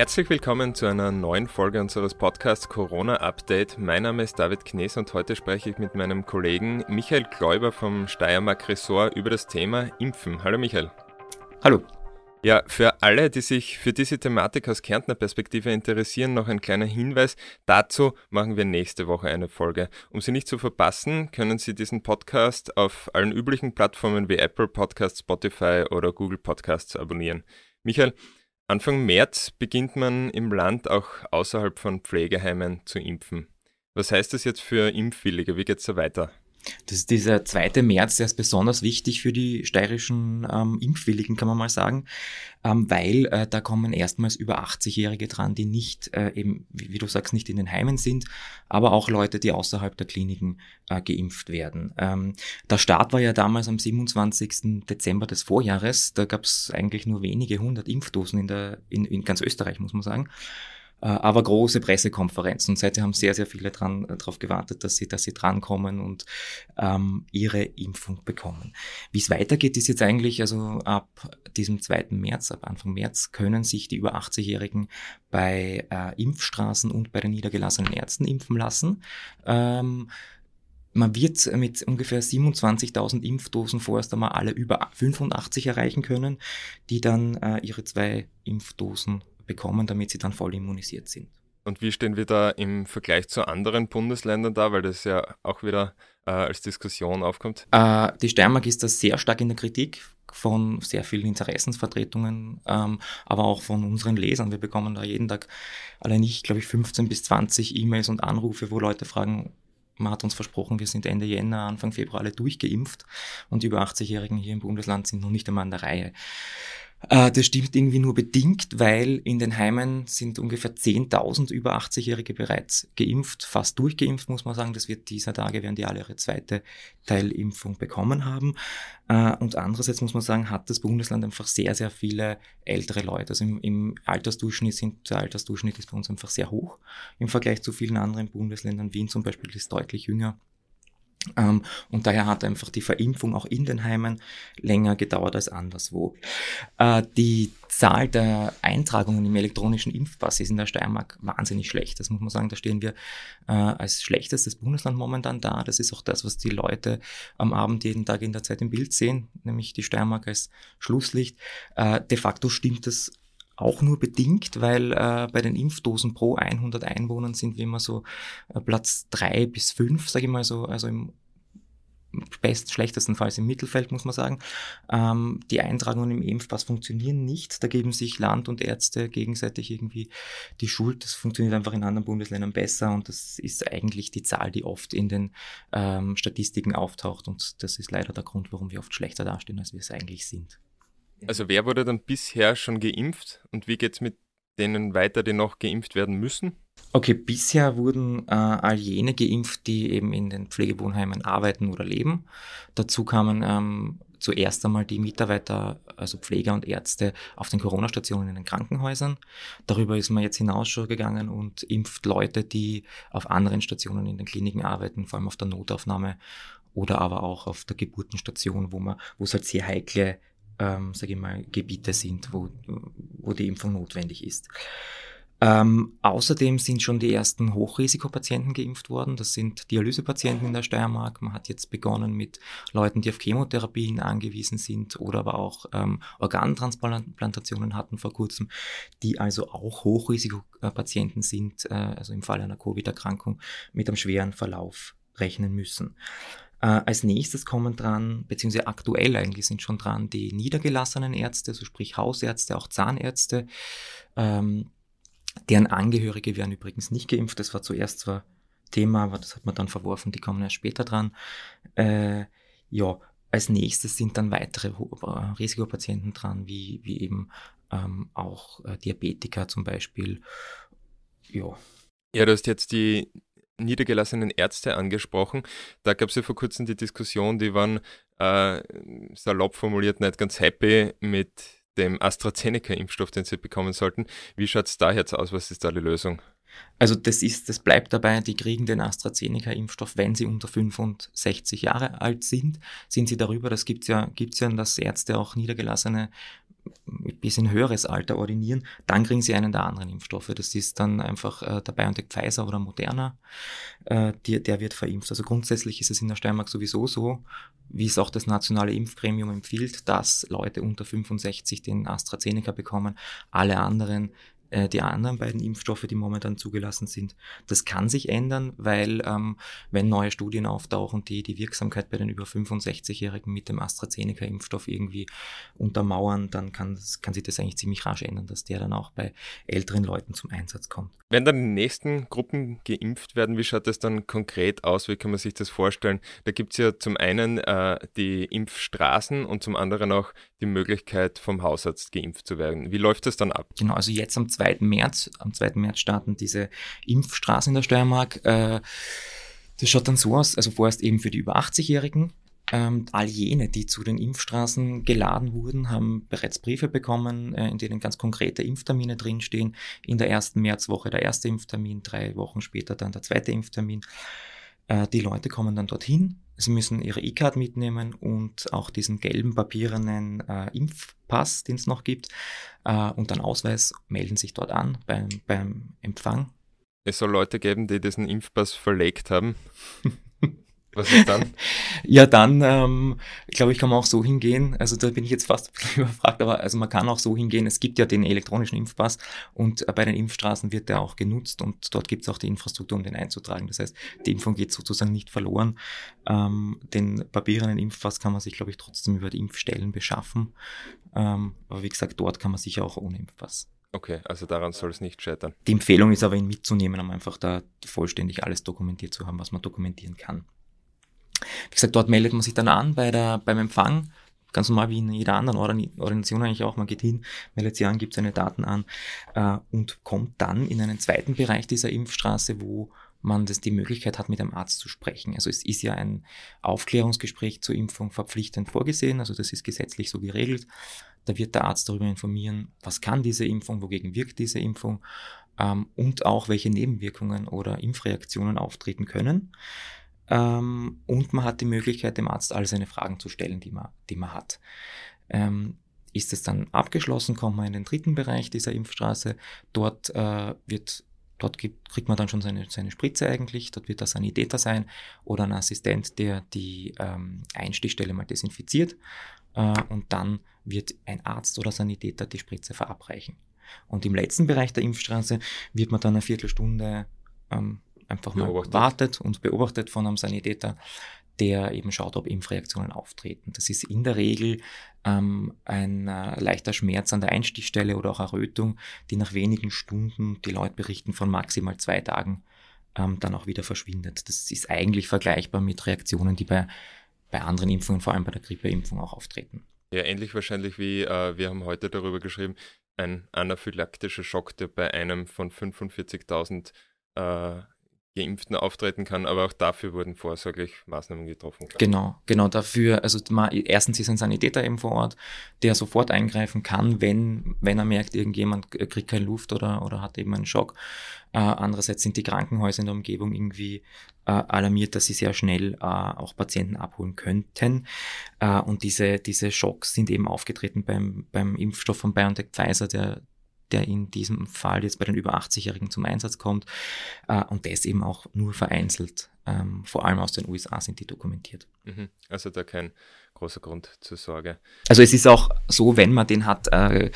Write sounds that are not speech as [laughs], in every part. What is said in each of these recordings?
Herzlich willkommen zu einer neuen Folge unseres Podcasts Corona Update. Mein Name ist David Knees und heute spreche ich mit meinem Kollegen Michael Kläuber vom Steiermark Ressort über das Thema Impfen. Hallo Michael. Hallo. Ja, für alle, die sich für diese Thematik aus Kärntner Perspektive interessieren, noch ein kleiner Hinweis. Dazu machen wir nächste Woche eine Folge. Um sie nicht zu verpassen, können Sie diesen Podcast auf allen üblichen Plattformen wie Apple Podcasts, Spotify oder Google Podcasts abonnieren. Michael, Anfang März beginnt man im Land auch außerhalb von Pflegeheimen zu impfen. Was heißt das jetzt für Impfwillige? Wie geht es da weiter? Das ist dieser 2. März, der ist besonders wichtig für die steirischen ähm, Impfwilligen, kann man mal sagen, ähm, weil äh, da kommen erstmals über 80-Jährige dran, die nicht äh, eben, wie, wie, du sagst, nicht in den Heimen sind, aber auch Leute, die außerhalb der Kliniken äh, geimpft werden. Ähm, der Start war ja damals am 27. Dezember des Vorjahres. Da gab es eigentlich nur wenige hundert Impfdosen in, der, in, in ganz Österreich, muss man sagen. Äh, aber große Pressekonferenzen. Und seitdem haben sehr, sehr viele dran, äh, darauf gewartet, dass sie, dass sie drankommen und ähm, ihre Impfung bekommen. Wie es weitergeht, ist jetzt eigentlich, also ab diesem 2. März, ab Anfang März, können sich die über 80-Jährigen bei äh, Impfstraßen und bei den niedergelassenen Ärzten impfen lassen. Ähm, man wird mit ungefähr 27.000 Impfdosen vorerst einmal alle über 85 erreichen können, die dann äh, ihre zwei Impfdosen bekommen, damit sie dann voll immunisiert sind. Und wie stehen wir da im Vergleich zu anderen Bundesländern da, weil das ja auch wieder äh, als Diskussion aufkommt? Äh, die Steiermark ist da sehr stark in der Kritik von sehr vielen Interessensvertretungen, ähm, aber auch von unseren Lesern. Wir bekommen da jeden Tag allein ich, glaube ich, 15 bis 20 E-Mails und Anrufe, wo Leute fragen, man hat uns versprochen, wir sind Ende Jänner, Anfang Februar alle durchgeimpft und die über 80-Jährigen hier im Bundesland sind noch nicht einmal an der Reihe. Äh, das stimmt irgendwie nur bedingt, weil in den Heimen sind ungefähr 10.000 über 80-Jährige bereits geimpft, fast durchgeimpft, muss man sagen. Das wird dieser Tage, werden die alle ihre zweite Teilimpfung bekommen haben. Äh, und andererseits muss man sagen, hat das Bundesland einfach sehr, sehr viele ältere Leute. Also im, im Altersdurchschnitt sind, der Altersdurchschnitt ist bei uns einfach sehr hoch im Vergleich zu vielen anderen Bundesländern. Wien zum Beispiel ist deutlich jünger. Ähm, und daher hat einfach die Verimpfung auch in den Heimen länger gedauert als anderswo. Äh, die Zahl der Eintragungen im elektronischen Impfpass ist in der Steiermark wahnsinnig schlecht. Das muss man sagen, da stehen wir äh, als schlechtestes Bundesland momentan da. Das ist auch das, was die Leute am Abend jeden Tag in der Zeit im Bild sehen, nämlich die Steiermark als Schlusslicht. Äh, de facto stimmt das auch nur bedingt, weil äh, bei den Impfdosen pro 100 Einwohnern sind wir immer so äh, Platz drei bis fünf, sage ich mal so, also im best schlechtestenfalls im Mittelfeld, muss man sagen. Ähm, die Eintragungen im Impfpass funktionieren nicht. Da geben sich Land und Ärzte gegenseitig irgendwie die Schuld. Das funktioniert einfach in anderen Bundesländern besser und das ist eigentlich die Zahl, die oft in den ähm, Statistiken auftaucht und das ist leider der Grund, warum wir oft schlechter dastehen, als wir es eigentlich sind. Also wer wurde dann bisher schon geimpft und wie geht es mit denen weiter, die noch geimpft werden müssen? Okay, bisher wurden äh, all jene geimpft, die eben in den Pflegewohnheimen arbeiten oder leben. Dazu kamen ähm, zuerst einmal die Mitarbeiter, also Pfleger und Ärzte auf den Corona-Stationen in den Krankenhäusern. Darüber ist man jetzt hinaus schon gegangen und impft Leute, die auf anderen Stationen in den Kliniken arbeiten, vor allem auf der Notaufnahme oder aber auch auf der Geburtenstation, wo man, wo es halt sehr heikle ähm, sage ich mal, Gebiete sind, wo, wo die Impfung notwendig ist. Ähm, außerdem sind schon die ersten Hochrisikopatienten geimpft worden. Das sind Dialysepatienten in der Steiermark. Man hat jetzt begonnen mit Leuten, die auf Chemotherapien angewiesen sind oder aber auch ähm, Organtransplantationen hatten vor kurzem, die also auch Hochrisikopatienten sind, äh, also im Fall einer Covid-Erkrankung mit einem schweren Verlauf rechnen müssen. Äh, als nächstes kommen dran, beziehungsweise aktuell eigentlich sind schon dran die niedergelassenen Ärzte, so sprich Hausärzte, auch Zahnärzte. Ähm, deren Angehörige werden übrigens nicht geimpft. Das war zuerst zwar Thema, aber das hat man dann verworfen, die kommen erst später dran. Äh, ja, als nächstes sind dann weitere äh, Risikopatienten dran, wie, wie eben ähm, auch äh, Diabetiker zum Beispiel. Ja. Ja, du hast jetzt die niedergelassenen Ärzte angesprochen. Da gab es ja vor kurzem die Diskussion, die waren äh, salopp formuliert nicht ganz happy mit dem AstraZeneca-Impfstoff, den sie bekommen sollten. Wie schaut es da jetzt aus? Was ist da die Lösung? Also das ist, das bleibt dabei, die kriegen den AstraZeneca-Impfstoff, wenn sie unter 65 Jahre alt sind. Sind sie darüber, das gibt's ja, gibt's ja, dass Ärzte auch niedergelassene bis in höheres Alter ordinieren, dann kriegen sie einen der anderen Impfstoffe. Das ist dann einfach äh, der BioNTech Pfizer oder Moderna, äh, die, der wird verimpft. Also grundsätzlich ist es in der Steiermark sowieso so, wie es auch das nationale Impfgremium empfiehlt, dass Leute unter 65 den AstraZeneca bekommen, alle anderen äh, die anderen beiden Impfstoffe, die momentan zugelassen sind. Das kann sich ändern, weil ähm, wenn neue Studien auftauchen, die die Wirksamkeit bei den über 65-Jährigen mit dem AstraZeneca-Impfstoff irgendwie untermauern, dann kann, kann sich das eigentlich ziemlich rasch ändern, dass der dann auch bei älteren Leuten zum Einsatz kommt. Wenn dann die nächsten Gruppen geimpft werden, wie schaut das dann konkret aus? Wie kann man sich das vorstellen? Da gibt es ja zum einen äh, die Impfstraßen und zum anderen auch die Möglichkeit, vom Hausarzt geimpft zu werden. Wie läuft das dann ab? Genau, also jetzt am 2. März, am 2. März starten diese Impfstraßen in der Steiermark. Äh, das schaut dann so aus, also vorerst eben für die über 80-Jährigen. Ähm, all jene, die zu den Impfstraßen geladen wurden, haben bereits Briefe bekommen, äh, in denen ganz konkrete Impftermine drinstehen. In der ersten Märzwoche der erste Impftermin, drei Wochen später dann der zweite Impftermin. Äh, die Leute kommen dann dorthin, Sie müssen Ihre E-Card mitnehmen und auch diesen gelben papierenen äh, Impfpass, den es noch gibt, äh, und dann Ausweis, melden sich dort an beim, beim Empfang. Es soll Leute geben, die diesen Impfpass verlegt haben. [laughs] Was ist dann? [laughs] ja, dann, ähm, glaube ich, kann man auch so hingehen. Also da bin ich jetzt fast [laughs] überfragt, aber also man kann auch so hingehen. Es gibt ja den elektronischen Impfpass und äh, bei den Impfstraßen wird der auch genutzt und dort gibt es auch die Infrastruktur, um den einzutragen. Das heißt, die Impfung geht sozusagen nicht verloren. Ähm, den papierenden Impfpass kann man sich, glaube ich, trotzdem über die Impfstellen beschaffen. Ähm, aber wie gesagt, dort kann man sicher auch ohne Impfpass. Okay, also daran soll es nicht scheitern. Die Empfehlung ist aber, ihn mitzunehmen, um einfach da vollständig alles dokumentiert zu haben, was man dokumentieren kann. Wie gesagt, dort meldet man sich dann an bei der, beim Empfang, ganz normal wie in jeder anderen Organisation eigentlich auch. Man geht hin, meldet sich an, gibt seine Daten an äh, und kommt dann in einen zweiten Bereich dieser Impfstraße, wo man das die Möglichkeit hat, mit einem Arzt zu sprechen. Also es ist ja ein Aufklärungsgespräch zur Impfung verpflichtend vorgesehen, also das ist gesetzlich so geregelt. Da wird der Arzt darüber informieren, was kann diese Impfung, wogegen wirkt diese Impfung ähm, und auch welche Nebenwirkungen oder Impfreaktionen auftreten können. Ähm, und man hat die Möglichkeit, dem Arzt all seine Fragen zu stellen, die man, die man hat. Ähm, ist es dann abgeschlossen, kommt man in den dritten Bereich dieser Impfstraße. Dort äh, wird Dort gibt, kriegt man dann schon seine, seine Spritze eigentlich. Dort wird das Sanitäter sein oder ein Assistent, der die ähm, Einstichstelle mal desinfiziert. Äh, und dann wird ein Arzt oder Sanitäter die Spritze verabreichen. Und im letzten Bereich der Impfstraße wird man dann eine Viertelstunde ähm, einfach mal beobachtet. wartet und beobachtet von einem Sanitäter, der eben schaut, ob Impfreaktionen auftreten. Das ist in der Regel ähm, ein äh, leichter Schmerz an der Einstichstelle oder auch Errötung, die nach wenigen Stunden, die Leute berichten von maximal zwei Tagen, ähm, dann auch wieder verschwindet. Das ist eigentlich vergleichbar mit Reaktionen, die bei, bei anderen Impfungen, vor allem bei der Grippeimpfung, auch auftreten. Ja, ähnlich wahrscheinlich wie äh, wir haben heute darüber geschrieben, ein anaphylaktischer Schock, der bei einem von 45.000 äh, Geimpften auftreten kann, aber auch dafür wurden vorsorglich Maßnahmen getroffen. Genau, genau dafür. Also erstens ist ein Sanitäter eben vor Ort, der sofort eingreifen kann, wenn, wenn er merkt, irgendjemand kriegt keine Luft oder, oder hat eben einen Schock. Äh, andererseits sind die Krankenhäuser in der Umgebung irgendwie äh, alarmiert, dass sie sehr schnell äh, auch Patienten abholen könnten. Äh, und diese, diese Schocks sind eben aufgetreten beim, beim Impfstoff von BioNTech Pfizer, der der in diesem Fall jetzt bei den über 80-Jährigen zum Einsatz kommt. Äh, und das eben auch nur vereinzelt. Ähm, vor allem aus den USA sind die dokumentiert. Mhm. Also da kein großer Grund zur Sorge. Also es ist auch so, wenn man den hat, äh,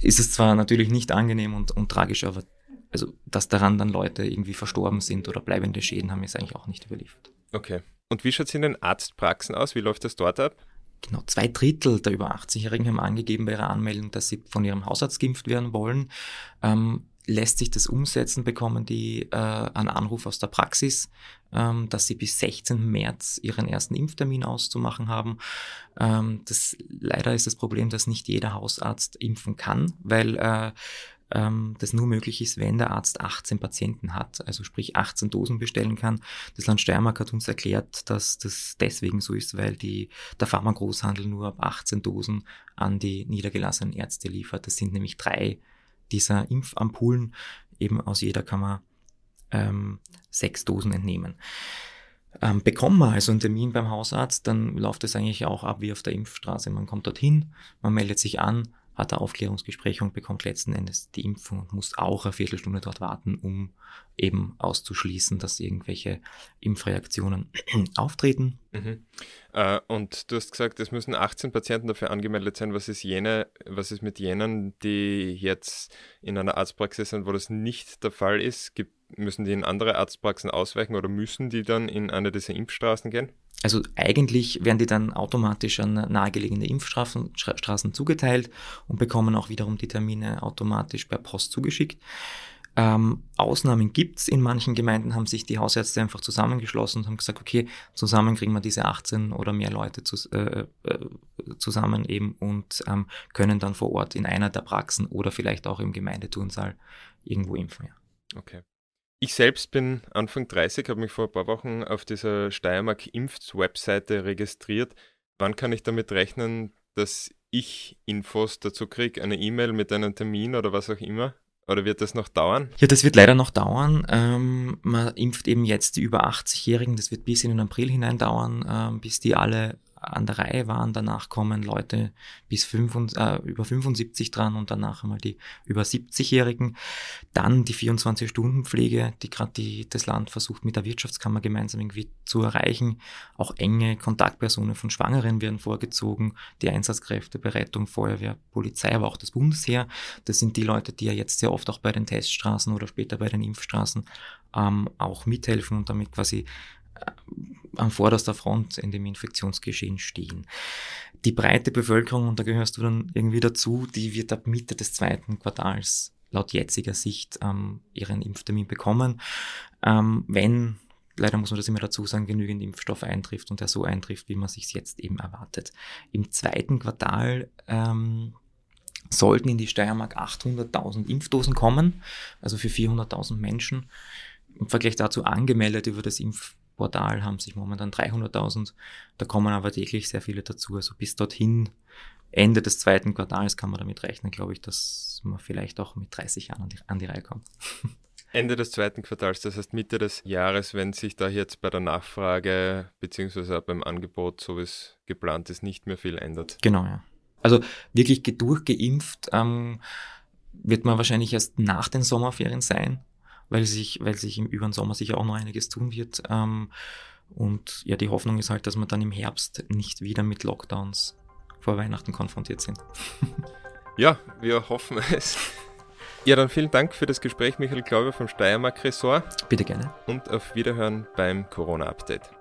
ist es zwar natürlich nicht angenehm und, und tragisch, aber also, dass daran dann Leute irgendwie verstorben sind oder bleibende Schäden haben, ist eigentlich auch nicht überliefert. Okay. Und wie schaut es in den Arztpraxen aus? Wie läuft das dort ab? Genau, zwei Drittel der über 80-Jährigen haben angegeben bei ihrer Anmeldung, dass sie von ihrem Hausarzt geimpft werden wollen. Ähm, lässt sich das umsetzen, bekommen die äh, einen Anruf aus der Praxis, ähm, dass sie bis 16. März ihren ersten Impftermin auszumachen haben. Ähm, das, leider ist das Problem, dass nicht jeder Hausarzt impfen kann, weil äh, ähm, das nur möglich ist, wenn der Arzt 18 Patienten hat, also sprich 18 Dosen bestellen kann. Das Land Steiermark hat uns erklärt, dass das deswegen so ist, weil die, der Pharmagroßhandel nur ab 18 Dosen an die niedergelassenen Ärzte liefert. Das sind nämlich drei dieser Impfampullen. Eben aus jeder kann man ähm, sechs Dosen entnehmen. Ähm, bekommt man also einen Termin beim Hausarzt, dann läuft es eigentlich auch ab wie auf der Impfstraße. Man kommt dorthin, man meldet sich an, hat er Aufklärungsgespräche und bekommt letzten Endes die Impfung und muss auch eine Viertelstunde dort warten, um eben auszuschließen, dass irgendwelche Impfreaktionen [clears throat] auftreten. Mhm. Äh, und du hast gesagt, es müssen 18 Patienten dafür angemeldet sein. Was ist jene, was ist mit jenen, die jetzt in einer Arztpraxis sind, wo das nicht der Fall ist? Gibt, müssen die in andere Arztpraxen ausweichen oder müssen die dann in eine dieser Impfstraßen gehen? Also eigentlich werden die dann automatisch an nahegelegene Impfstraßen Straßen zugeteilt und bekommen auch wiederum die Termine automatisch per Post zugeschickt. Ähm, Ausnahmen gibt's In manchen Gemeinden haben sich die Hausärzte einfach zusammengeschlossen und haben gesagt, okay, zusammen kriegen wir diese 18 oder mehr Leute zu, äh, äh, zusammen eben und ähm, können dann vor Ort in einer der Praxen oder vielleicht auch im Gemeindeturnsaal irgendwo impfen. Ja. Okay. Ich selbst bin Anfang 30, habe mich vor ein paar Wochen auf dieser Steiermark Impfs-Webseite registriert. Wann kann ich damit rechnen, dass ich Infos dazu kriege? Eine E-Mail mit einem Termin oder was auch immer? Oder wird das noch dauern? Ja, das wird leider noch dauern. Ähm, man impft eben jetzt die über 80-Jährigen. Das wird bis in den April hinein dauern, ähm, bis die alle an der Reihe waren. Danach kommen Leute bis 5, äh, über 75 dran und danach einmal die über 70-Jährigen. Dann die 24-Stunden-Pflege, die gerade das Land versucht mit der Wirtschaftskammer gemeinsam irgendwie zu erreichen. Auch enge Kontaktpersonen von Schwangeren werden vorgezogen. Die Einsatzkräfte, Berettung, Feuerwehr, Polizei, aber auch das Bundesheer. Das sind die Leute, die ja jetzt sehr oft auch bei den Teststraßen oder später bei den Impfstraßen ähm, auch mithelfen und damit quasi äh, an vorderster Front in dem Infektionsgeschehen stehen. Die breite Bevölkerung, und da gehörst du dann irgendwie dazu, die wird ab Mitte des zweiten Quartals laut jetziger Sicht ähm, ihren Impftermin bekommen. Ähm, wenn, leider muss man das immer dazu sagen, genügend Impfstoff eintrifft und er so eintrifft, wie man sich jetzt eben erwartet. Im zweiten Quartal ähm, sollten in die Steiermark 800.000 Impfdosen kommen, also für 400.000 Menschen. Im Vergleich dazu angemeldet über das Impf Portal haben sich momentan 300.000. Da kommen aber täglich sehr viele dazu. Also bis dorthin, Ende des zweiten Quartals kann man damit rechnen, glaube ich, dass man vielleicht auch mit 30 Jahren an die, an die Reihe kommt. [laughs] Ende des zweiten Quartals, das heißt Mitte des Jahres, wenn sich da jetzt bei der Nachfrage beziehungsweise beim Angebot, so wie es geplant ist, nicht mehr viel ändert. Genau, ja. Also wirklich durchgeimpft ähm, wird man wahrscheinlich erst nach den Sommerferien sein weil sich, weil sich im über den Sommer sicher auch noch einiges tun wird. Ähm, und ja, die Hoffnung ist halt, dass wir dann im Herbst nicht wieder mit Lockdowns vor Weihnachten konfrontiert sind. [laughs] ja, wir hoffen es. Ja, dann vielen Dank für das Gespräch, Michael Glaube vom Steiermark Ressort. Bitte gerne. Und auf Wiederhören beim Corona-Update.